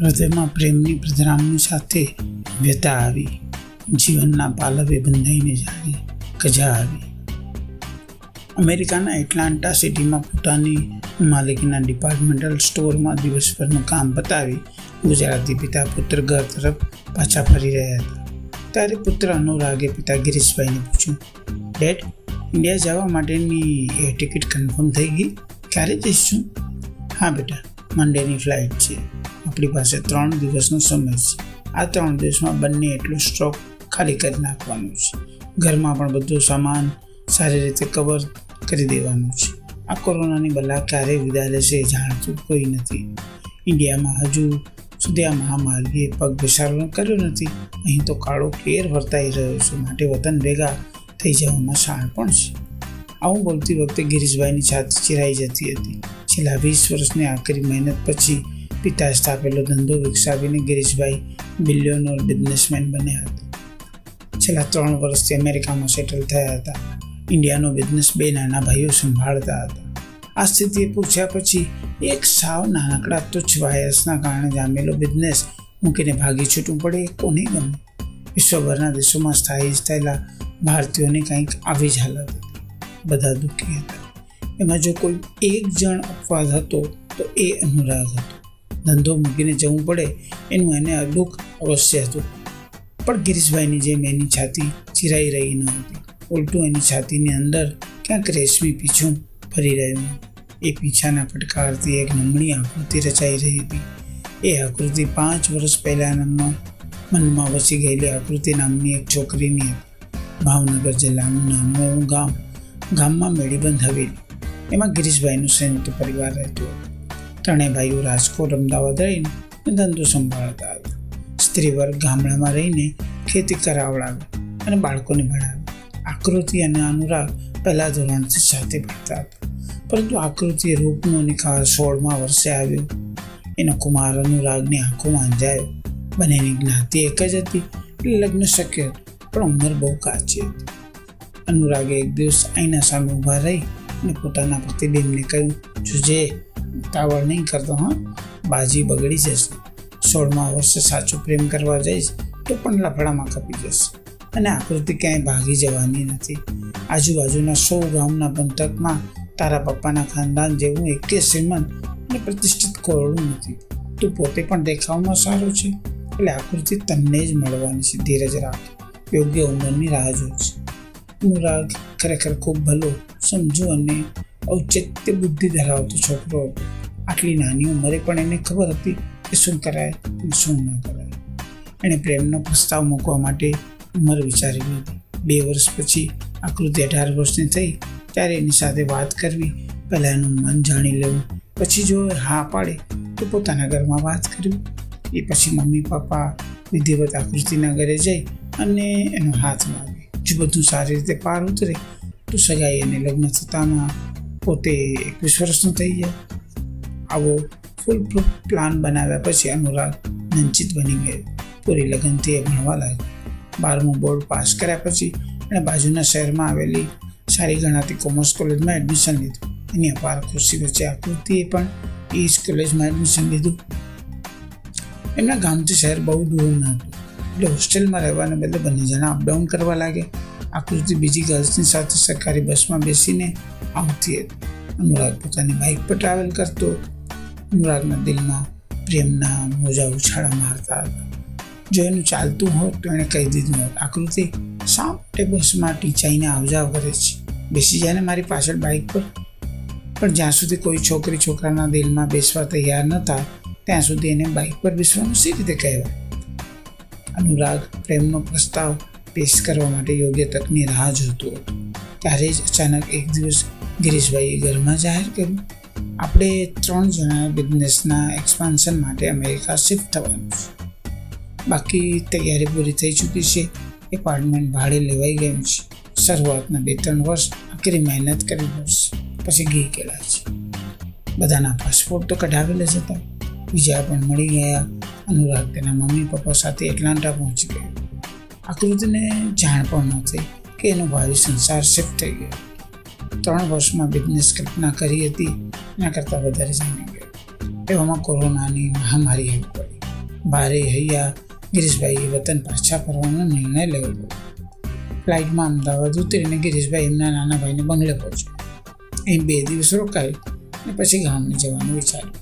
હૃદયમાં પ્રેમની પ્રધાનની સાથે વ્યતા આવી. જીવનના પાલવે બંધાઈને જાણે કજા આવી. અમેરિકાના એટલાન્ટા સિટીમાં પોતાની માલિકીના ડિપાર્ટમેન્ટલ સ્ટોરમાં દિવસભરનું કામ પતાવી ગુજરાતી પિતા પુત્ર ઘર તરફ પાછા ફરી રહ્યા હતા. ત્યારે પુત્ર અનુરાગે પિતા ગિરીશભાઈને પૂછ્યું, ડેડ, ઇન્ડિયા જવા માટેની એ ટિકિટ કન્ફર્મ થઈ ગઈ? ક્યારે જઈશું? હા બેટા, મંડેની ફ્લાઇટ છે. આપણી પાસે ત્રણ દિવસનો સમય છે. આ ત્રણ દિવસમાં બંને એટલો સ્ટોક ખાલી કરી નાખવાનું છે. ઘરમાં પણ બધું સામાન સારી રીતે કવર કરી દેવાનું છે. આ કોરોનાની બલા ક્યારે વિદાય લેશે જાણતું કોઈ નથી. ઇન્ડિયામાં હજુ સુધી આ મહામારીએ પગ ઘસારો કર્યો નથી. અહીં તો કાળો કેર વર્તાઈ રહ્યો છે. માટે વતન ભેગા થઈ જવામાં શાણ પણ છે. આવું બોલતી વખતે ગિરીશભાઈની છાતી ચિરાઈ જતી હતી. છેલ્લા વીસ વર્ષની આખરી મહેનત પછી પિતાએ સ્થાપેલો ધંધો વિકસાવીને ગિરીશભાઈ બિલિયોનર બિઝનેસમેન બન્યા હતા. છેલ્લા ત્રણ વર્ષથી અમેરિકામાં સેટલ થયા હતા. ઇન્ડિયાનો બિઝનેસ બે નાના ભાઈઓ સંભાળતા હતા. આ સ્થિતિએ પૂછ્યા પછી એક સાવ નાનકડા તુચ્છ વાયરસના કારણે જામેલો બિઝનેસ મૂકીને ભાગી છૂટવું પડે કોને ગમે? વિશ્વભરના દેશોમાં સ્થાયી થયેલા ભારતીયોની કંઈક આવી જ હાલત હતી. બધા દુઃખી હતા. એમાં જો કોઈ એક જણ અપવાદ હતો તો એ અનુરાગ હતો. ધંધો મૂકીને જવું પડે એનું એને દુઃખ અવશ્ય હતું. પણ ગિરીશભાઈની જેમ એની છાતી ચિરાઈ રહી ન હતી. ઉલટું એની છાતીની અંદર ક્યાંક રેશમી પીછું ફરી રહ્યું. એ પીછાના ફટકારથી એક નમણી આકૃતિ રચાઈ રહી હતી. એ આકૃતિ પાંચ વર્ષ પહેલાંના મનમાં વસી ગયેલી આકૃતિ નામની એક છોકરીની હતી. ભાવનગર જિલ્લાનું નાનું ગામ ગામમાં મેળીબંધ હવેલી. એમાં ગિરીશભાઈનું સંયુક્ત પરિવાર રહેતું હતો. ત્રણેય ભાઈઓ રાજકોટ, અમદાવાદ રહીને ધંધો સંભાળતા હતા સ્ત્રી વર્ગ ગામડામાં રહીને ખેતી કરાવડાવે અને બાળકોને ભણાવે. આકૃતિ અને અનુરાગ પહેલા ધોરણથી સાથે ભણતા હતા. પરંતુ આકૃતિ, રૂપનો નિકાલ સોળમા વર્ષે આવ્યો. એનો કુમાર અનુરાગની આંખોમાં અંજાયો. બંનેની જ્ઞાતિ એક જ હતી એટલે લગ્ન શક્ય પણ ઉંમર બહુ કાચી હતી. અનુરાગે એક દિવસ આઈના સામે ઊભા રહી અને પોતાના પ્રતિબિંબને કહ્યું, જોજે ઉતાવળ નહીં કરતો, હા. બાજી બગડી જશે. સોળમા વર્ષે સાચો પ્રેમ કરવા જઈશ તો પણ લફડામાં કપી જશે. અને આકૃતિ ક્યાંય ભાગી જવાની નથી. આજુબાજુના સો ગામના પંથકમાં તારા પપ્પાના ખાનદાન જેવું એકે શ્રીમંત અને પ્રતિષ્ઠિત કોરડું નથી. તું પોતે પણ દેખાવમાં સારું છે. એટલે આકૃતિ તમને જ મળવાની છે, ધીરજ રાખ. યોગ્ય ઉંમરની રાહ જોઈશ. અનુરાગ ખરેખર ખૂબ ભલો, સમજુ અને ઔચિત્ય બુદ્ધિ ધરાવતો છોકરો હતો આટલી નાની ઉંમરે પણ એને ખબર હતી કે શું કરાય અને શું ન કરાય. એણે પ્રેમનો પ્રસ્તાવ મૂકવા માટે ઉંમર વિચારી લીધી. બે વર્ષ પછી આકૃતિ અઢાર વર્ષની થઈ ત્યારે એની સાથે વાત કરવી, પહેલાં એનું મન જાણી લેવું, પછી જો હા પાડે તો પોતાના ઘરમાં વાત કરવી. એ પછી મમ્મી, પપ્પા, વિધિવત આકૃતિના ઘરે જઈ અને એનો હાથ માગે જો બધું સારી રીતે પાર ઉતરે તો સગાઈ અને લગ્ન થતામાં પોતે એકવીસ વર્ષનો થઈ ગયા. આવો ફૂલ પ્રૂફ પ્લાન બનાવ્યા પછી અનુરાગ નંચિત બની ગયો. પૂરી લગ્નથી એ ભણવા લાગ્યો. બારમું બોર્ડ પાસ કર્યા પછી એણે બાજુના શહેરમાં આવેલી સારી ગણાતી કોમર્સ કોલેજમાં એડમિશન લીધું. એની અપાર ખુશી વચ્ચે આકૃતિએ પણ એ જ કોલેજમાં એડમિશન લીધું. એમના ગામથી શહેર બહુ દૂર ન હતું. એટલે હોસ્ટેલમાં રહેવાને બદલે બંને જણા અપડાઉન કરવા લાગે આકૃતિ બીજી ગર્લ્સની સાથે સરકારી બસમાં બેસીને આવતી હતી. અનુરાગ પોતાની બાઇક પર ટ્રાવેલ કરતો અનુરાગના દિલમાં પ્રેમના મોજા ઉછાળા મારતા હતા. જો એનું ચાલતું હોત તો એણે કહી દીધું હોત, આકૃતિ, શા માટે બસમાં ટીચાઈને આવજાવ કરે છે? બેસી જાય ને મારી પાછળ બાઇક પર. પણ જ્યાં સુધી કોઈ છોકરી છોકરાના દિલમાં બેસવા તૈયાર નહોતા, ત્યાં સુધી એને બાઇક પર બેસવાનું સી રીતે કહેવાય? અનુરાગ પ્રેમનો પ્રસ્તાવ પેશ કરવા માટે યોગ્ય તકની રાહ જોતો હતો. ત્યારે જ અચાનક એક દિવસ ગિરીશભાઈએ ઘરમાં જાહેર કર્યું, આપણે ત્રણ જણા બિઝનેસના એક્સપાન્શન માટે અમેરિકા શિફ્ટ થવાનું છે. બાકી તૈયારી પૂરી થઈ ચૂકી છે, એપાર્ટમેન્ટ ભાડે લેવાઈ ગયું છે. શરૂઆતના બે ત્રણ વર્ષ આકરી મહેનત કરવી પડશે, પછી ઘી કેળા છે. બધાના પાસપોર્ટ તો કઢાવેલા જ હતા. બીજા પણ મળી ગયા. અનુરાગ તેના મમ્મી પપ્પા સાથે એટલાન્ટા પહોંચી ગયો. આકૃતિને જાણ પણ નથી કે એનો ભાવિ સંસાર શિફ્ટ થઈ ગયો. ત્રણ વર્ષમાં બિઝનેસ કલ્પના કરી હતી, એના કરતાં વધારે જાણી ગયો. એવામાં કોરોનાની મહામારી આવી પડી. ભારે હૈયા ગિરીશભાઈએ વતન પાછા ફરવાનો નિર્ણય લેવો ફ્લાઇટમાં અમદાવાદ ઉતરીને ગિરીશભાઈ એમના નાના ભાઈને બંગલે પહોંચ્યો. અહીં બે દિવસ રોકાયું અને પછી ગામને જવાનું વિચાર્યું.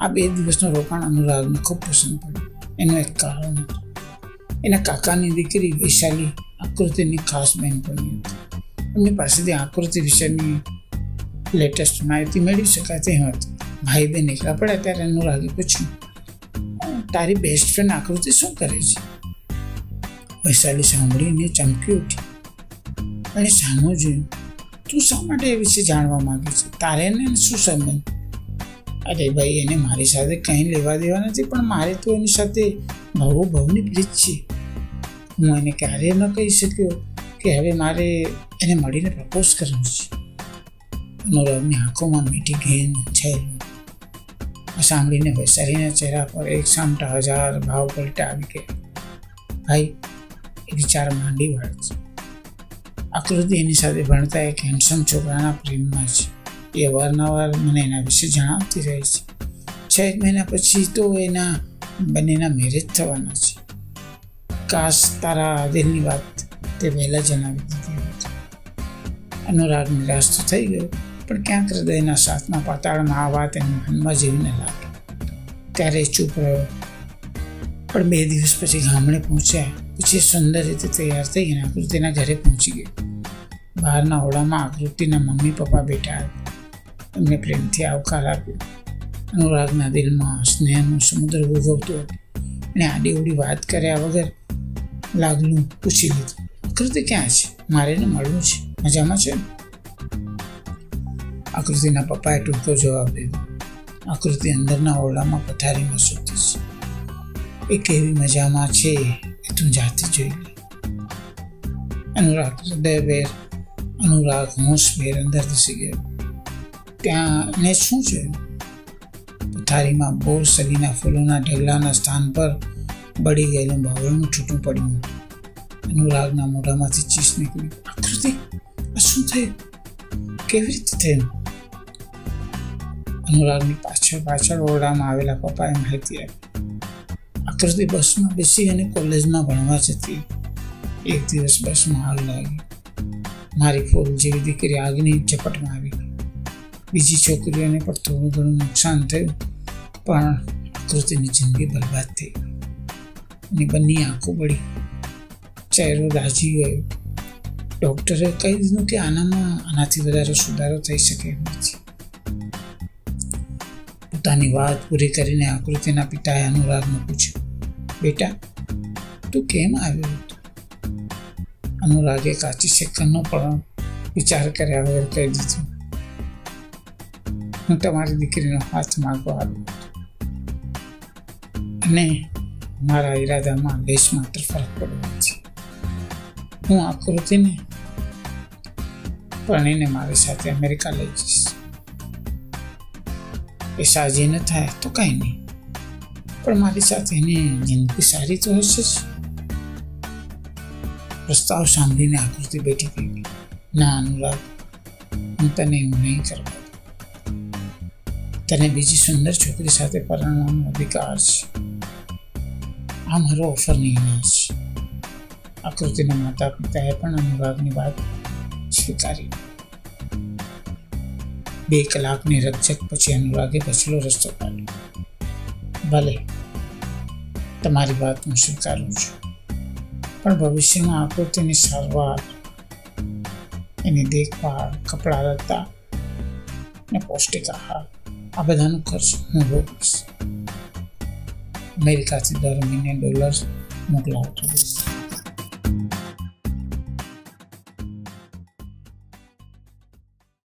આ બે દિવસનું રોકાણ અનુરાગને ખૂબ પસંદ પડ્યું. એનું એક કારણ હતું. એના કાકાની દીકરી વૈશાલી આકૃતિની ખાસ બહેનપણી હતી. એમની પાસેથી આકૃતિ વિશેની લેટેસ્ટ માહિતી મેળવી શકાય તેમ હતી. ભાઈ બહેન એકલા પડ્યા ત્યારે અનુરાગે પૂછ્યું, તારી બેસ્ટ ફ્રેન્ડ આકૃતિ શું કરે છે? વૈશાલી સાંભળીને ચમકી ઉઠી. અને સામો જોયું, તું શા માટે એ વિશે જાણવા માગે છે? તારે શું સંબંધ અરે ભાઈ, એને મારી સાથે કંઈ લેવા દેવા નથી, પણ મારે તો એની સાથે ભવો ભવની પ્રીત છે. હું એને ક્યારેય ન કહી શક્યો કે હવે મારે એને મળીને પ્રપોઝ કરવું છે. અનુરાગની આંખોમાં મીઠી ઘેન છે. સાંભળીને વૈશાલીના ચહેરા પર એક સામટા હજાર ભાવ પલટા આવી ગયા. ભાઈ, એ વિચાર માંડી વાળ છે. આકૃતિ એની સાથે ભણતા એક હેન્ડસમ છોકરાના પ્રેમમાં છે. એ અવારનવાર મને એના વિશે જણાવતી રહે છે. છ એક મહિના પછી તો એના બંનેના મેરેજ થવાના છે. કાશ તારા દિલની વાત તે વહેલા જણાવી દીધી હતી. અનુરાગ નિરાશ તો થઈ ગયો, પણ ક્યાંક હૃદયના સાતમા પાતાળમાં આ વાત એના મનમાં જીવને લાગી. ત્યારે ચૂપ રહ્યો. પણ બે દિવસ પછી ગામડે પહોંચ્યા, પછી સુંદર રીતે તૈયાર થઈ અને આકૃતિના ઘરે પહોંચી ગયો. બહારના ઓળામાં આકૃતિના મમ્મી પપ્પા બેઠા એમને પ્રેમથી આવકાર આપ્યો. અનુરાગના દિલમાં સ્નેહનું સમુદ્ર ઉગવતો હતો. આડી ઉડી વાત કર્યા વગર લાગલું પૂછી લીધું, આકૃતિ ક્યાં છે? મારે એને મળવું છે. મજામાં છે? આકૃતિના પપ્પાએ ટૂંકો જવાબ દીધો, આકૃતિ અંદરના ઓરડામાં પથારીમાં સૂતી છે. એ કેવી મજામાં છે એ તું જાતે જોઈ લે. અનુરાગ હૃદયભેર અનુરાગ હોંશભેર અંદર ધસી ગયો. ત્યાં ને શું છે? પથારીમાં બોર સગીના ફૂલોના ઢગલાના સ્થાન પર બળી ગયેલું બાવળનું છૂટું પડ્યું. અનુરાગના મોઢામાંથી ચીસ નીકળી આકૃતિ, આ શું થયું? કેવી રીતે થયું? અનુરાગની પાછળ પાછળ ઓરડામાં આવેલા પપ્પાએ માહિતી આપી. આકૃતિ બસમાં બેસી અને કોલેજમાં ભણવા જતી. એક દિવસ બસમાં આગ લાગી. મારી ફૂલ જેવી દીકરી આગની ઝપટમાં આવી. બીજી છોકરીઓને પણ થોડું ઘણું નુકસાન થયું, પણ આકૃતિની જિંદગી બરબાદ થઈ અને બંને આંખો પડી ચહેરો રાજી ગયો ડૉક્ટરે કહી દીધું કે આનામાં આનાથી વધારે સુધારો થઈ શકે એમ નથી. પોતાની વાત પૂરી કરીને આકૃતિના પિતાએ અનુરાગને પૂછ્યું, બેટા, તું કેમ આવ્યો હતો? અનુરાગે કાચી સેકન્ડનો પણ વિચાર કર્યા વગર કહી દીધું હું તમારી દીકરીનો હાથ માગવા આવ્યો અને મારા ઈરાદામાં લેશ માત્ર ફરક પડવાનો છે હું આકૃતિને પરણીને મારી સાથે અમેરિકા લઈ જઈશ એ સાજી ન થાય તો કાંઈ નહીં પણ મારી સાથે એની જિંદગી સારી તો હશે જ પ્રસ્તાવ સાંભળીને આકૃતિ બેઠી ગઈ ના અનુરાગ હું તને એવું નહીં કરવા તને બીજી સુંદર છોકરી સાથે પરણવાનો અધિકાર છે. આ મારો ઓફર નહીં છે. આકૃતિના માતા પિતાએ પણ અનુરાગની વાત સ્વીકારી. બે કલાકની રકઝક પછી અનુરાગે પછીલો રસ્તો કાઢ્યો. ભલે, તમારી વાત હું સ્વીકારું છું, પણ ભવિષ્યમાં આકૃતિની સારવાર, એની દેખભાળ, કપડાં, લત્તા અને પૌષ્ટિક આહાર આ બધાનો ખર્ચ હું ભોગવીશ અમેરિકાથી દર મહિને ડોલર મોકલાવતો રહીશ.